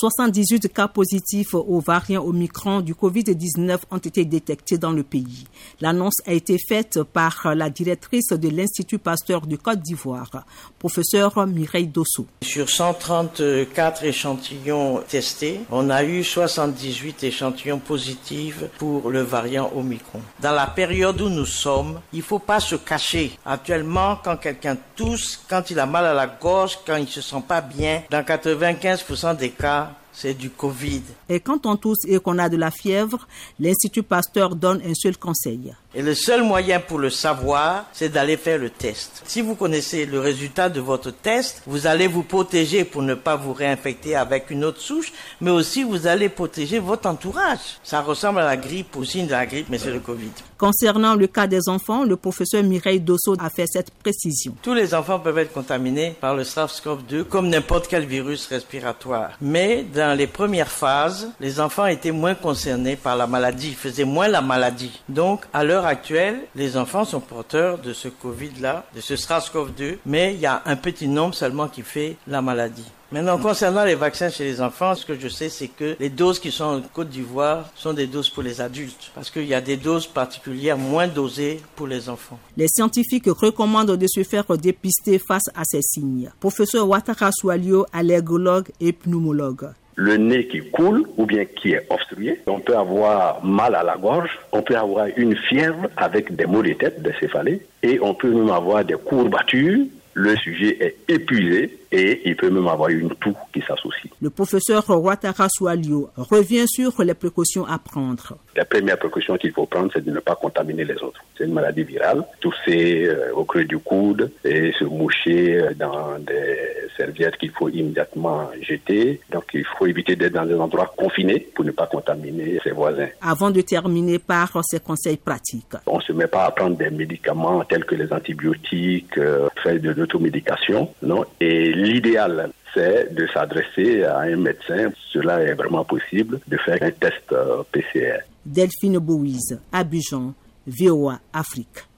78 cas positifs au variant Omicron du Covid-19 ont été détectés dans le pays. L'annonce a été faite par la directrice de l'Institut Pasteur du Côte d'Ivoire, professeur Mireille Dosso. Sur 134 échantillons testés, on a eu 78 échantillons positifs pour le variant Omicron. Dans la période où nous sommes, il ne faut pas se cacher. Actuellement, quand quelqu'un tousse, quand il a mal à la gorge, quand il ne se sent pas bien, dans 95% des cas, c'est du Covid. Et quand on tousse et qu'on a de la fièvre, l'Institut Pasteur donne un seul conseil. Et le seul moyen pour le savoir, c'est d'aller faire le test. Si vous connaissez le résultat de votre test, vous allez vous protéger pour ne pas vous réinfecter avec une autre souche, mais aussi vous allez protéger votre entourage. Ça ressemble à la grippe, au signe de la grippe, mais c'est le Covid. Concernant le cas des enfants, le professeur Mireille Dosso a fait cette précision. Tous les enfants peuvent être contaminés par le SARS-CoV-2 comme n'importe quel virus respiratoire. Mais dans les premières phases, les enfants étaient moins concernés par la maladie, faisaient moins la maladie. Donc, à l'heure actuelle, les enfants sont porteurs de ce Covid-là, de ce SARS-CoV-2, mais il y a un petit nombre seulement qui fait la maladie. Maintenant, concernant les vaccins chez les enfants, ce que je sais, c'est que les doses qui sont en Côte d'Ivoire sont des doses pour les adultes, parce qu'il y a des doses particulières moins dosées pour les enfants. Les scientifiques recommandent de se faire dépister face à ces signes. Professeur Ouattara Soualio, allergologue et pneumologue le nez qui coule ou bien qui est obstrué. On peut avoir mal à la gorge, on peut avoir une fièvre avec des maux de tête, des céphalées, et on peut même avoir des courbatures. Le sujet est épuisé et il peut même avoir une toux qui s'associe. Le professeur Ouattara Soualio revient sur les précautions à prendre. La première précaution qu'il faut prendre, c'est de ne pas contaminer les autres. C'est une maladie virale. Tousser euh, au creux du coude et se moucher euh, dans des serviettes qu'il faut immédiatement jeter. Donc il faut éviter d'être dans des endroits confinés pour ne pas contaminer ses voisins. Avant de terminer par ces conseils pratiques. On ne se met pas à prendre des médicaments tels que les antibiotiques, euh, faire de l'automédication, non? Et l'idéal, c'est de s'adresser à un médecin. Cela est vraiment possible, de faire un test euh, PCR. Delphine Bouise, Abidjan, VOA Afrique.